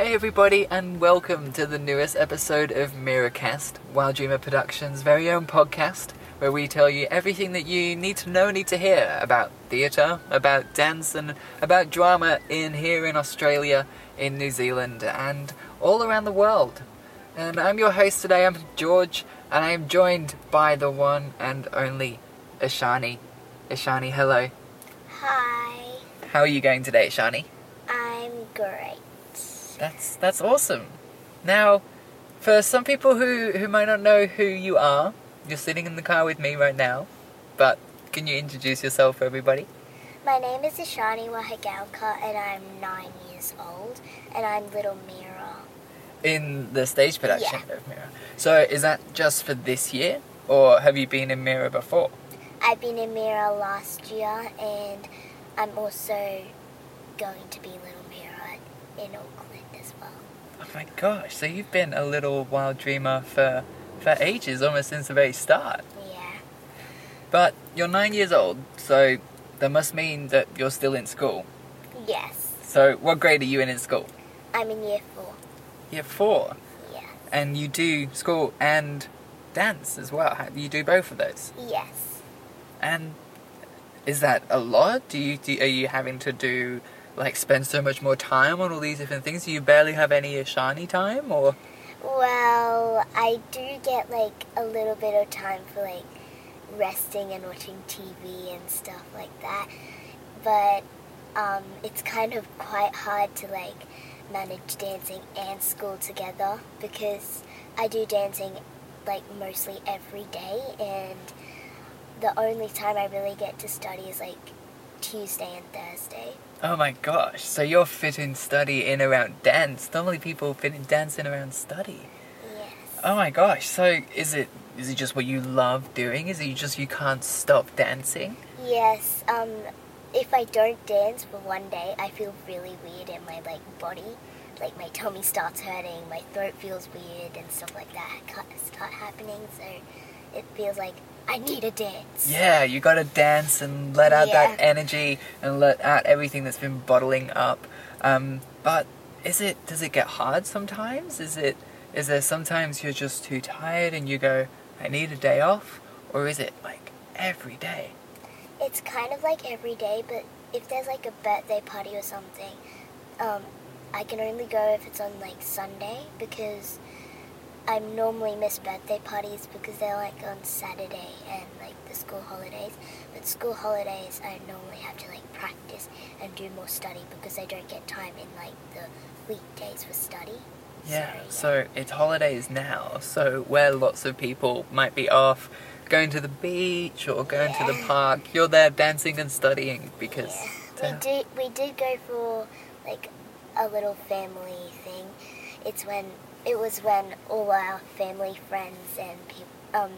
Hey everybody, and welcome to the newest episode of Mirrorcast, Wild Dreamer Productions' very own podcast, where we tell you everything that you need to know, need to hear about theatre, about dance, and about drama in here in Australia, in New Zealand, and all around the world. And I'm your host today. I'm George, and I am joined by the one and only Ashani. Ashani, hello. Hi, How are you going today, Ashani? I'm great. That's that's awesome. Now, for some people who who might not know who you are, you're sitting in the car with me right now. But can you introduce yourself for everybody? My name is Ishani Wahagalka and I'm nine years old and I'm Little Mira. In the stage production of Mirror. So is that just for this year, or have you been in Mirror before? I've been in Mira last year and I'm also going to be Little Mira in Auckland my gosh! So you've been a little wild dreamer for for ages, almost since the very start. Yeah. But you're nine years old, so that must mean that you're still in school. Yes. So what grade are you in in school? I'm in year four. Year four. Yeah. And you do school and dance as well. You do both of those. Yes. And is that a lot? Do you do, are you having to do like spend so much more time on all these different things? Do you barely have any Ashani time, or Well, I do get like a little bit of time for like resting and watching TV and stuff like that. But um, it's kind of quite hard to like manage dancing and school together because I do dancing like mostly every day and the only time I really get to study is like Tuesday and Thursday. oh my gosh? So you're fitting study in around dance. Normally people fit in dance in around study. Yes. Oh my gosh! So is it is it just what you love doing? Is it just you can't stop dancing? Yes, um, if I don't dance for one day, I feel really weird in my like body. Like my tummy starts hurting, my throat feels weird, and stuff like that ca- start happening. So it feels like I need a dance. Yeah, you gotta dance and let out that energy and let out everything that's been bottling up. Um, but is it does it get hard sometimes? Is it is there sometimes you're just too tired and you go, I need a day off? Or is it like every day? It's kind of like every day, but if there's like a birthday party or something, um, I can only go if it's on like Sunday because I normally miss birthday parties because they're like on Saturday and like the school holidays. But school holidays, I normally have to like practice and do more study because I don't get time in like the weekdays for study. Yeah, So, so it's holidays now, so where lots of people might be off going to the beach or going to the park, you're there dancing and studying because Yeah. We did we did go for like a little family thing. It's when it was when all our family friends and um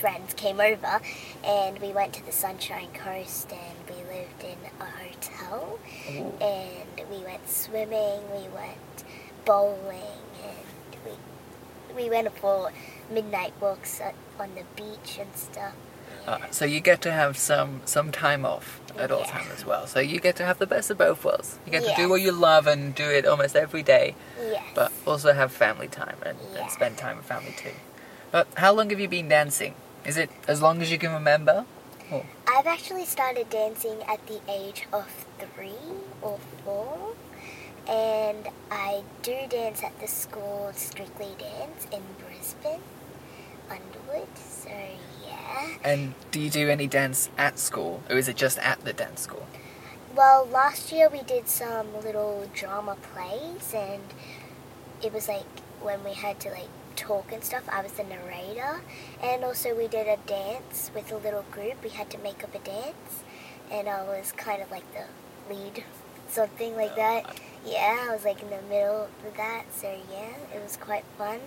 friends came over and we went to the Sunshine Coast and we lived in a hotel Ooh. and we went swimming, we went bowling and we we went for midnight walks on the beach and stuff. Uh, so you get to have some some time off at all Yeah. time as well. So you get to have the best of both worlds. You get to do what you love and do it almost every day, Yes. but also have family time and, Yeah. and spend time with family too. But how long have you been dancing? Is it as long as you can remember? I've actually started dancing at the age of three or four, and I do dance at the school Strictly Dance in Brisbane, Underwood. So yeah. And do you do any dance at school, or is it just at the dance school? Well, last year we did some little drama plays, and it was like when we had to like talk and stuff. I was the narrator, and also we did a dance with a little group. We had to make up a dance, and I was kind of like the lead, something like uh, that. Yeah, I was like in the middle of that. So yeah, it was quite fun.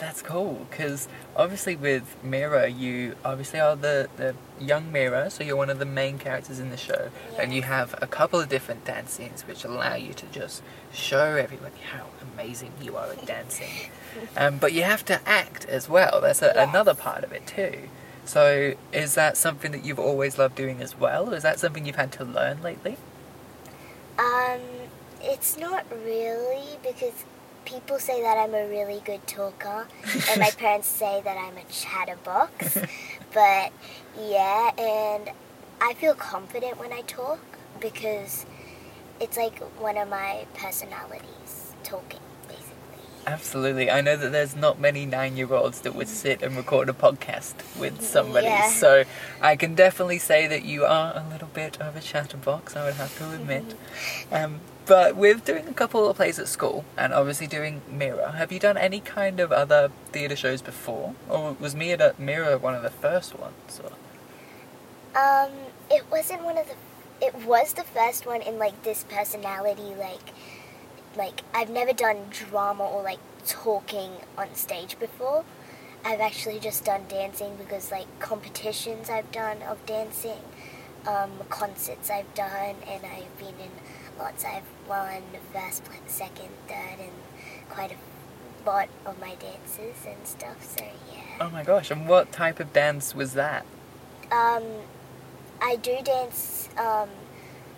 That's cool, because obviously with Mira, you obviously are the, the young Mira, so you're one of the main characters in the show, and you have a couple of different dance scenes which allow you to just show everybody how amazing you are at dancing. um, but you have to act as well, that's a, Yes. another part of it too. So is that something that you've always loved doing as well, or is that something you've had to learn lately? Um, it's not really because people say that I'm a really good talker, and my parents say that I'm a chatterbox. but yeah, and I feel confident when I talk because it's like one of my personalities talking, basically. Absolutely. I know that there's not many nine year olds that would mm-hmm. sit and record a podcast with mm-hmm. somebody. Yeah. So I can definitely say that you are a little bit of a chatterbox, I would have to admit. Mm-hmm. Um, but with doing a couple of plays at school and obviously doing Mirror, have you done any kind of other theatre shows before? Or was Mirror, Mirror one of the first ones? Or? Um, it wasn't one of the. It was the first one in like this personality, like, like I've never done drama or like talking on stage before. I've actually just done dancing because like competitions I've done of dancing, um, concerts I've done, and I've been in lots. I've won first, second, third, and quite a lot of my dances and stuff. So yeah. Oh my gosh, and what type of dance was that? Um, I do dance. Um,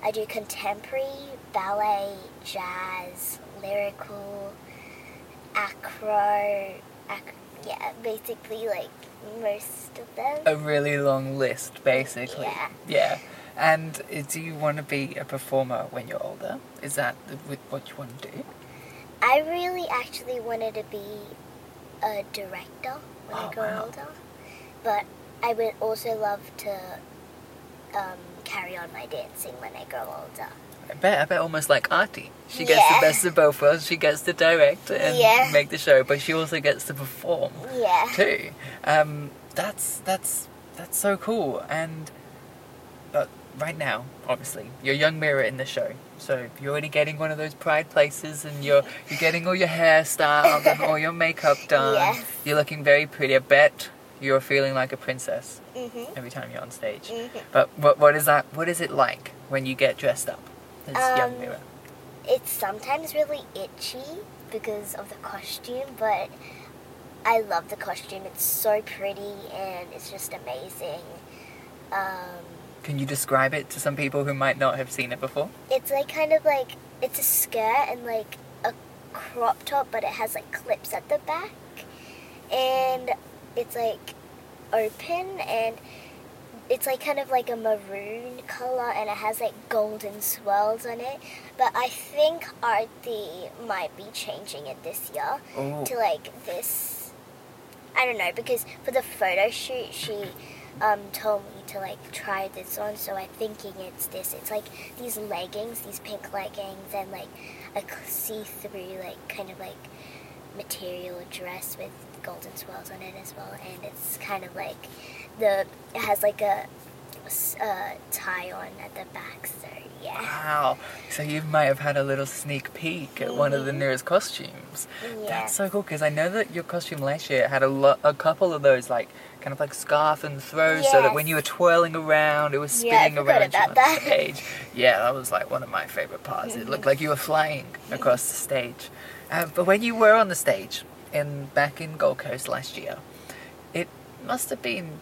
I do contemporary, ballet, jazz, lyrical, acro. Ac- yeah, basically like most of them. A really long list, basically. Yeah. Yeah. And uh, do you want to be a performer when you're older? Is that with what you want to do? I really actually wanted to be a director when Oh, I grow wow. older, but I would also love to um, carry on my dancing when I grow older. I bet, I bet almost like Artie. She gets Yeah. the best of both worlds. She gets to direct and Yeah. make the show, but she also gets to perform Yeah. too. Um, that's that's that's so cool. And right now, obviously, you're young Mirror in the show, so you're already getting one of those pride places, and you're you're getting all your hair styled and all your makeup done. Yes. You're looking very pretty. I bet you're feeling like a princess Mhm. every time you're on stage. Mhm. But what what is that? What is it like when you get dressed up as young Um, Mirror? It's sometimes really itchy because of the costume, but I love the costume. It's so pretty and it's just amazing. Um, Can you describe it to some people who might not have seen it before? it's like kind of like it's a skirt and like a crop top, but it has like clips at the back, and it's like open and it's like kind of like a maroon color and it has like golden swirls on it. But I think Artie might be changing it this year Oh, to like this. I don't know because for the photo shoot she um, told me to like try this on, so I'm thinking it's this. It's like these leggings, these pink leggings, and like a see-through like kind of like material dress with golden swirls on it as well, and it's kind of like the it has like a uh, tie on at the back. So yeah, wow. So you might have had a little sneak peek at one of the Mhm. nearest costumes. yeah, That's so cool because I know that your costume last year had a lo- a couple of those like kind of like scarf and throws, so that when you were twirling around, it was spinning forgot around about that. stage. Yeah, that was like one of my favorite parts. It looked like you were flying across the stage. Uh, but when you were on the stage in back in Gold Coast last year, it must have been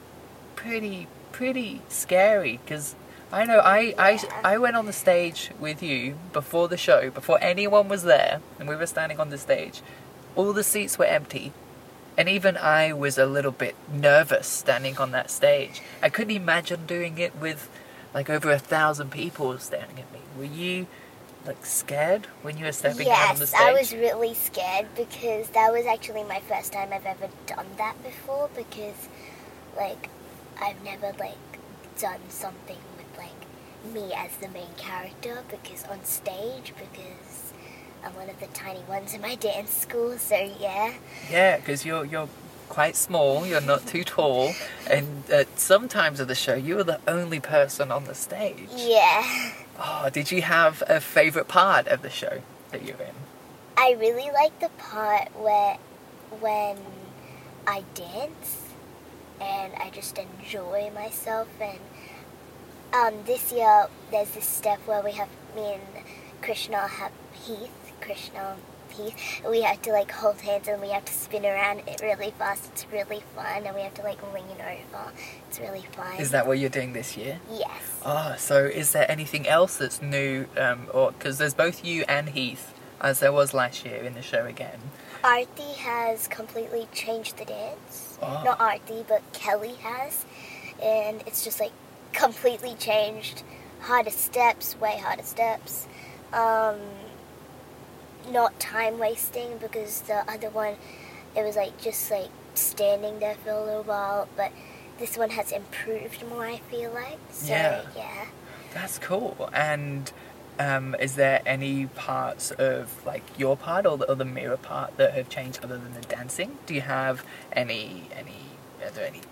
pretty pretty scary because I know I, I I went on the stage with you before the show before anyone was there and we were standing on the stage all the seats were empty and even I was a little bit nervous standing on that stage I couldn't imagine doing it with like over a thousand people staring at me were you like scared when you were stepping out on the stage? yes, I was really scared because that was actually my first time I've ever done that before. Because like I've never like done something with like me as the main character because on stage because I'm one of the tiny ones in my dance school. So yeah, Yeah, because you're you're quite small. You're not too tall, and at some times of the show, you were the only person on the stage. yeah. Oh, did you have a favorite part of the show that you're in? I really like the part where when I dance and I just enjoy myself and um, this year there's this step where we have me and Krishna have Heath Krishna Heath. We have to like hold hands and we have to spin around it really fast. It's really fun, and we have to like lean over. It's really fun. Is that what you're doing this year? Yes. Oh, so is there anything else that's new? Um, or because there's both you and Heath, as there was last year in the show again. Artie has completely changed the dance. Oh. Not Artie, but Kelly has, and it's just like completely changed. Harder steps, way harder steps. Um, not time wasting because the other one, it was like just like standing there for a little while, but this one has improved more. I feel like. So Yeah. yeah. That's cool. And um, is there any parts of like your part or the, or the mirror part that have changed other than the dancing? Do you have any any? Are there any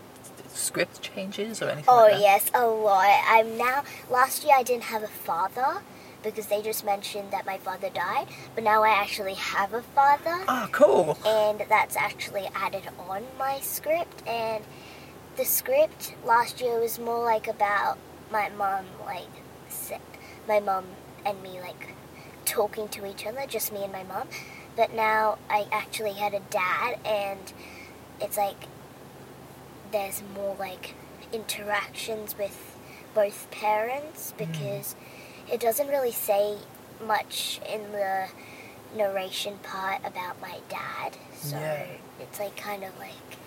script changes or anything? Oh like that? yes, a lot. I'm now. Last year I didn't have a father because they just mentioned that my father died, but now I actually have a father, Oh, cool. and that's actually added on my script. And the script last year was more like about my mom, like my mom and me, like talking to each other, just me and my mom. But now I actually had a dad, and it's like there's more like interactions with both parents hmm. because it doesn't really say much in the narration part about my dad. So Yeah. it's like kind of like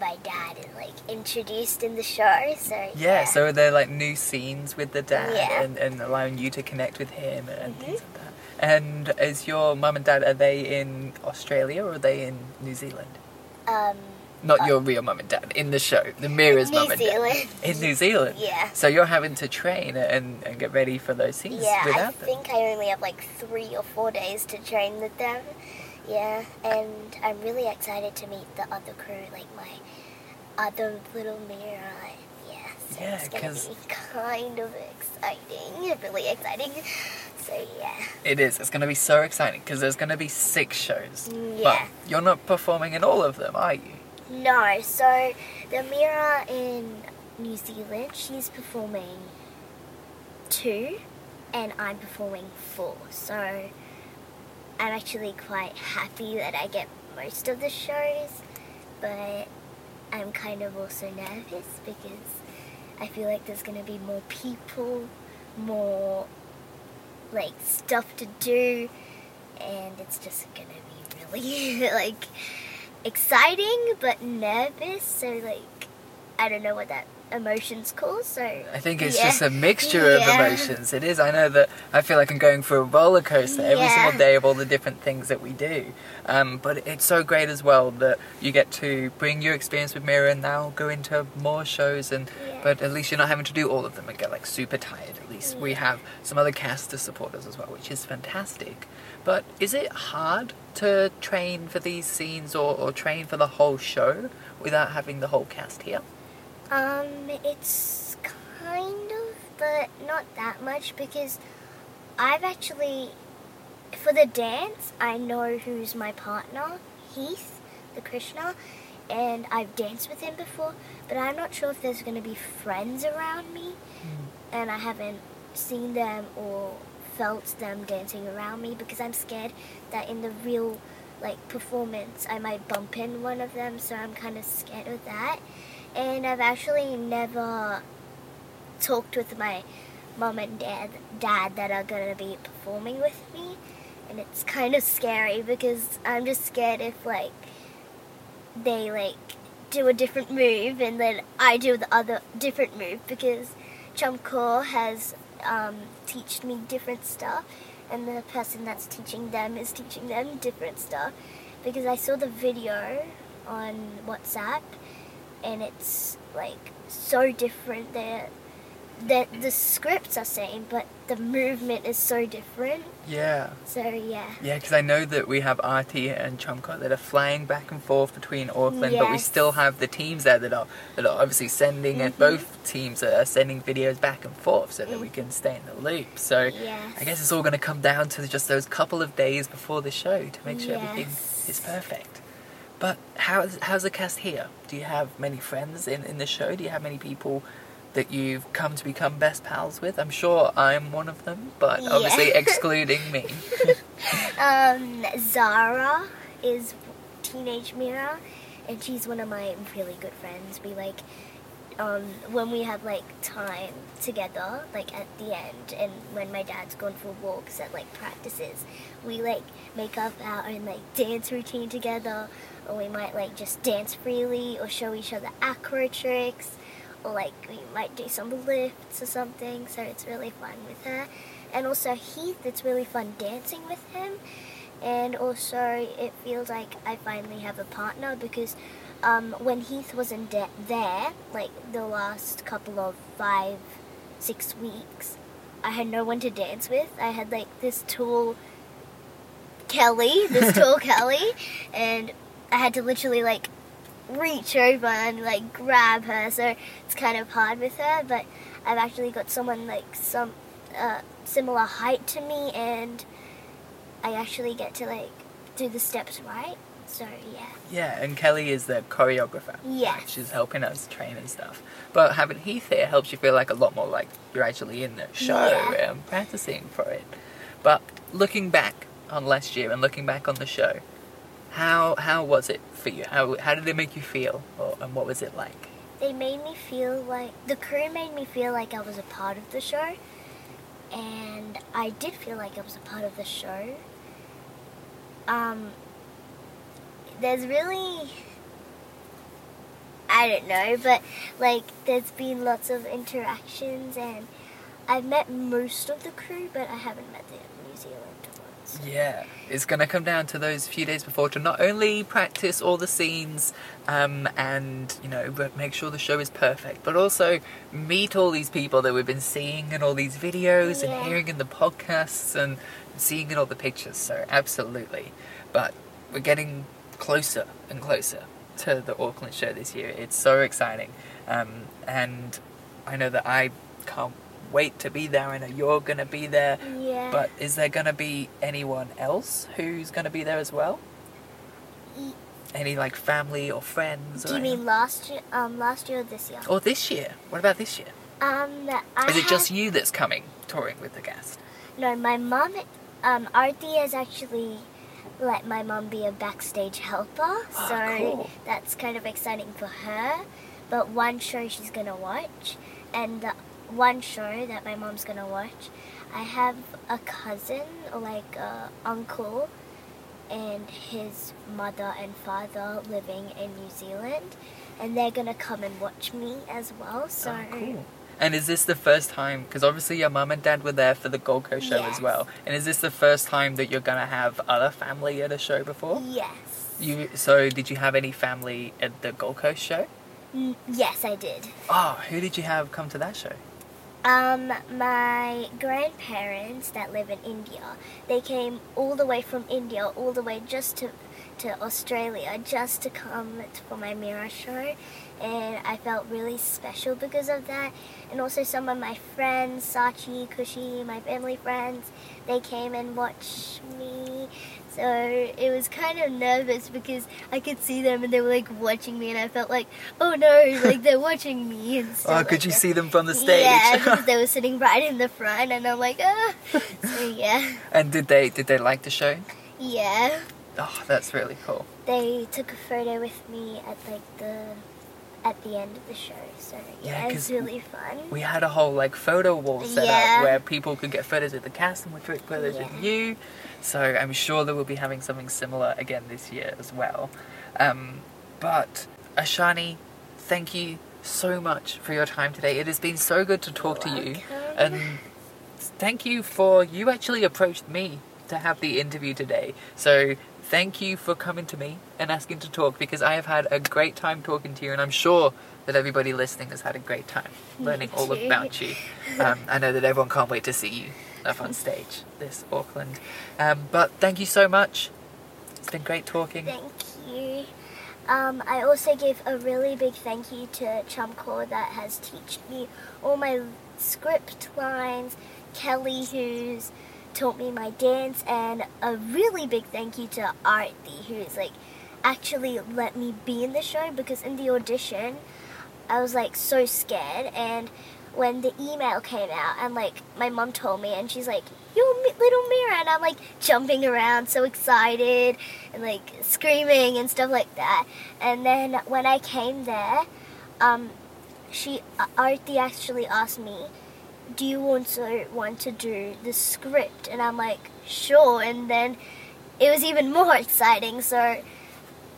my dad is like introduced in the show. So Yeah, so are there like new scenes with the dad Yeah. and, and allowing you to connect with him and Mhm. things like that? And is your mum and dad, are they in Australia or are they in New Zealand? um, Not Uh, your real mum and dad, in the show. The Mirror's mum and dad. Zealand. In New Zealand? Yeah. So you're having to train and, and get ready for those scenes Yeah, I them? think I only have like three or four days to train with them. Yeah, and I'm really excited to meet the other crew, like my other little mirror. Yeah, so Yeah, it's gonna be kind of exciting, really exciting. So yeah, It is. It's going to be so exciting because there's going to be six shows. Mm, yeah. But you're not performing in all of them, are you? no. So the mirror in New Zealand, she's performing two, and I'm performing four. So I'm actually quite happy that I get most of the shows, but I'm kind of also nervous because I feel like there's gonna be more people, more like stuff to do, and it's just gonna be really like exciting but nervous. So like I don't know what that emotions cause. So I think it's yeah. just a mixture of Yeah. emotions. It is. I know that I feel like I'm going through a roller coaster every Yeah. single day of all the different things that we do. Um, but it's so great as well that you get to bring your experience with Mirror and now go into more shows. And but at least you're not having to do all of them and get like super tired. At least we have some other cast to support us as well, which is fantastic. But is it hard to train for these scenes or, or train for the whole show without having the whole cast here? Um, it's kind of, but not that much because I've actually, for the dance, I know who's my partner, Heath, the Krishna, and I've danced with him before, but I'm not sure if there's going to be friends around me, and I haven't seen them or felt them dancing around me because I'm scared that in the real like performance I might bump in one of them so I'm kind of scared of that and I've actually never talked with my mom and dad dad that are going to be performing with me. And it's kind of scary because I'm just scared if like they like do a different move and then I do the other different move because Chumkor has um, teached me different stuff and the person that's teaching them is teaching them different stuff. Because I saw the video on WhatsApp and it's like so different that that the scripts are same but the movement is so different Yeah. so yeah Yeah, because I know that we have Artie and Chumko that are flying back and forth between Auckland, but we still have the teams there that are that are obviously sending, and Mhm. both teams are sending videos back and forth so that we can stay in the loop. So yes I guess it's all going to come down to just those couple of days before the show to make sure everything is perfect. But how's how's the cast here? Do you have many friends in, in the show? Do you have many people that you've come to become best pals with. I'm sure I'm one of them, but Yeah. obviously excluding me. Um, Zara is Teenage Mira, and she's one of my really good friends. We like, um, when we have like time together, like at the end, and when my dad's gone for walks at like practices, we like make up our own like dance routine together, or we might like just dance freely, or show each other acro tricks, or like we might do some lifts or something. So it's really fun with her. And also Heath, it's really fun dancing with him. And also it feels like I finally have a partner because um, when Heath wasn't de- there, like the last couple of five, six weeks, I had no one to dance with. I had like this tall Kelly, this tall Kelly, and I had to literally like reach over and like grab her. So it's kind of hard with her, but I've actually got someone like some uh, similar height to me, and I actually get to like do the steps right. So yeah, yeah, and Kelly is the choreographer. Yes. She's helping us train and stuff. But having Heath here helps you feel like a lot more like you're actually in the show Yeah. and practicing for it. But looking back on last year and looking back on the show, how how was it for you? How how did it make you feel, or, and what was it like? they made me feel like the crew made me feel like I was a part of the show, and I did feel like I was a part of the show. Um, there's really I don't know, but like there's been lots of interactions and I've met most of the crew, but I haven't met the New Zealand ones. Yeah, it's going to come down to those few days before to not only practice all the scenes um, and, you know, but make sure the show is perfect, but also meet all these people that we've been seeing in all these videos Yeah. and hearing in the podcasts and seeing in all the pictures. So, absolutely. But we're getting closer and closer to the Auckland show this year. It's so exciting. Um, and I know that I can't wait to be there. I know you're going to be there. Yeah. But is there going to be anyone else who's going to be there as well? E- Any like family or friends? do or you mean last year? Um, last year or this year? Or this year? What about this year? Um, I Is it just you that's coming touring with the cast? No, my mom, um, Artie has actually let my mom be a backstage helper, Oh, so cool. that's kind of exciting for her. But one show she's gonna watch, and the one show that my mom's gonna watch, I have a cousin, like a uncle, and his mother and father living in New Zealand, and they're gonna come and watch me as well. So Oh, cool. And is this the first time? Because obviously your mum and dad were there for the Gold Coast show as well. And is this the first time that you're gonna have other family at a show before? yes, You so did you have any family at the Gold Coast show? Mm, yes, I did. Oh, who did you have come to that show? Um, my grandparents that live in India, they came all the way from India, all the way just to, to Australia, just to come for my Mira show. And I felt really special because of that. And also some of my friends, Sachi, Kushi, my family friends, they came and watched me. So it was kind of nervous because I could see them and they were like watching me and I felt like, oh no, like they're watching me and stuff Oh, like could you that. see them from the stage? Yeah, because they were sitting right in the front, and I'm like, ah. So yeah, and did they did they like the show? yeah. Oh, that's really cool. They took a photo with me at like the at the end of the show. So Yeah, yeah, it was really fun. We had a whole like photo wall set Yeah. up where people could get photos with the cast and we took photos with you. So I'm sure that we'll be having something similar again this year as well. Um, but Ashani, thank you so much for your time today. It has been so good to talk to you. And thank you for you actually approached me to have the interview today. So thank you for coming to me and asking to talk because I have had a great time talking to you and I'm sure that everybody listening has had a great time learning all about you. Um, I know that everyone can't wait to see you up on stage this Auckland. Um, but thank you so much. It's been great talking. Thank you. Um, I also give a really big thank you to Chumcore that has taught me all my script lines, Kelly who's taught me my dance, and a really big thank you to Artie who's like actually let me be in the show because in the audition I was like so scared. And when the email came out, and like my mom told me, and she's like, "You're little Mira," and I'm like jumping around, so excited, and like screaming and stuff like that. And then when I came there, um, she Arti actually asked me, "Do you also want to do the script?" And I'm like, "Sure." And then it was even more exciting. So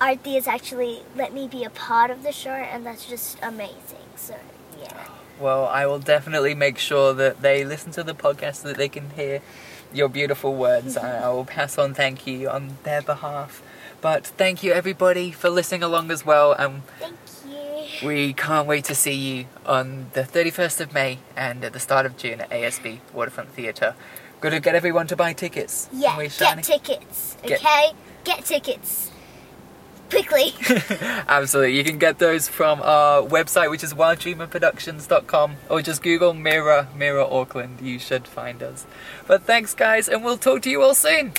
Arti has actually let me be a part of the show, and that's just amazing. So yeah. Well, I will definitely make sure that they listen to the podcast so that they can hear your beautiful words. I I will pass on thank you on their behalf. But thank you everybody for listening along as well, you. We can't wait to see you on the 31st of May and at the start of June at ASB Waterfront Theatre. Got to get everyone to buy tickets. Yeah, get tickets, Get- okay? Get tickets. Quickly. Absolutely. You can get those from our website, which is wilddreamerproductions.com, or just Google Mirror, Mirror Auckland. You should find us. But thanks, guys, and we'll talk to you all soon.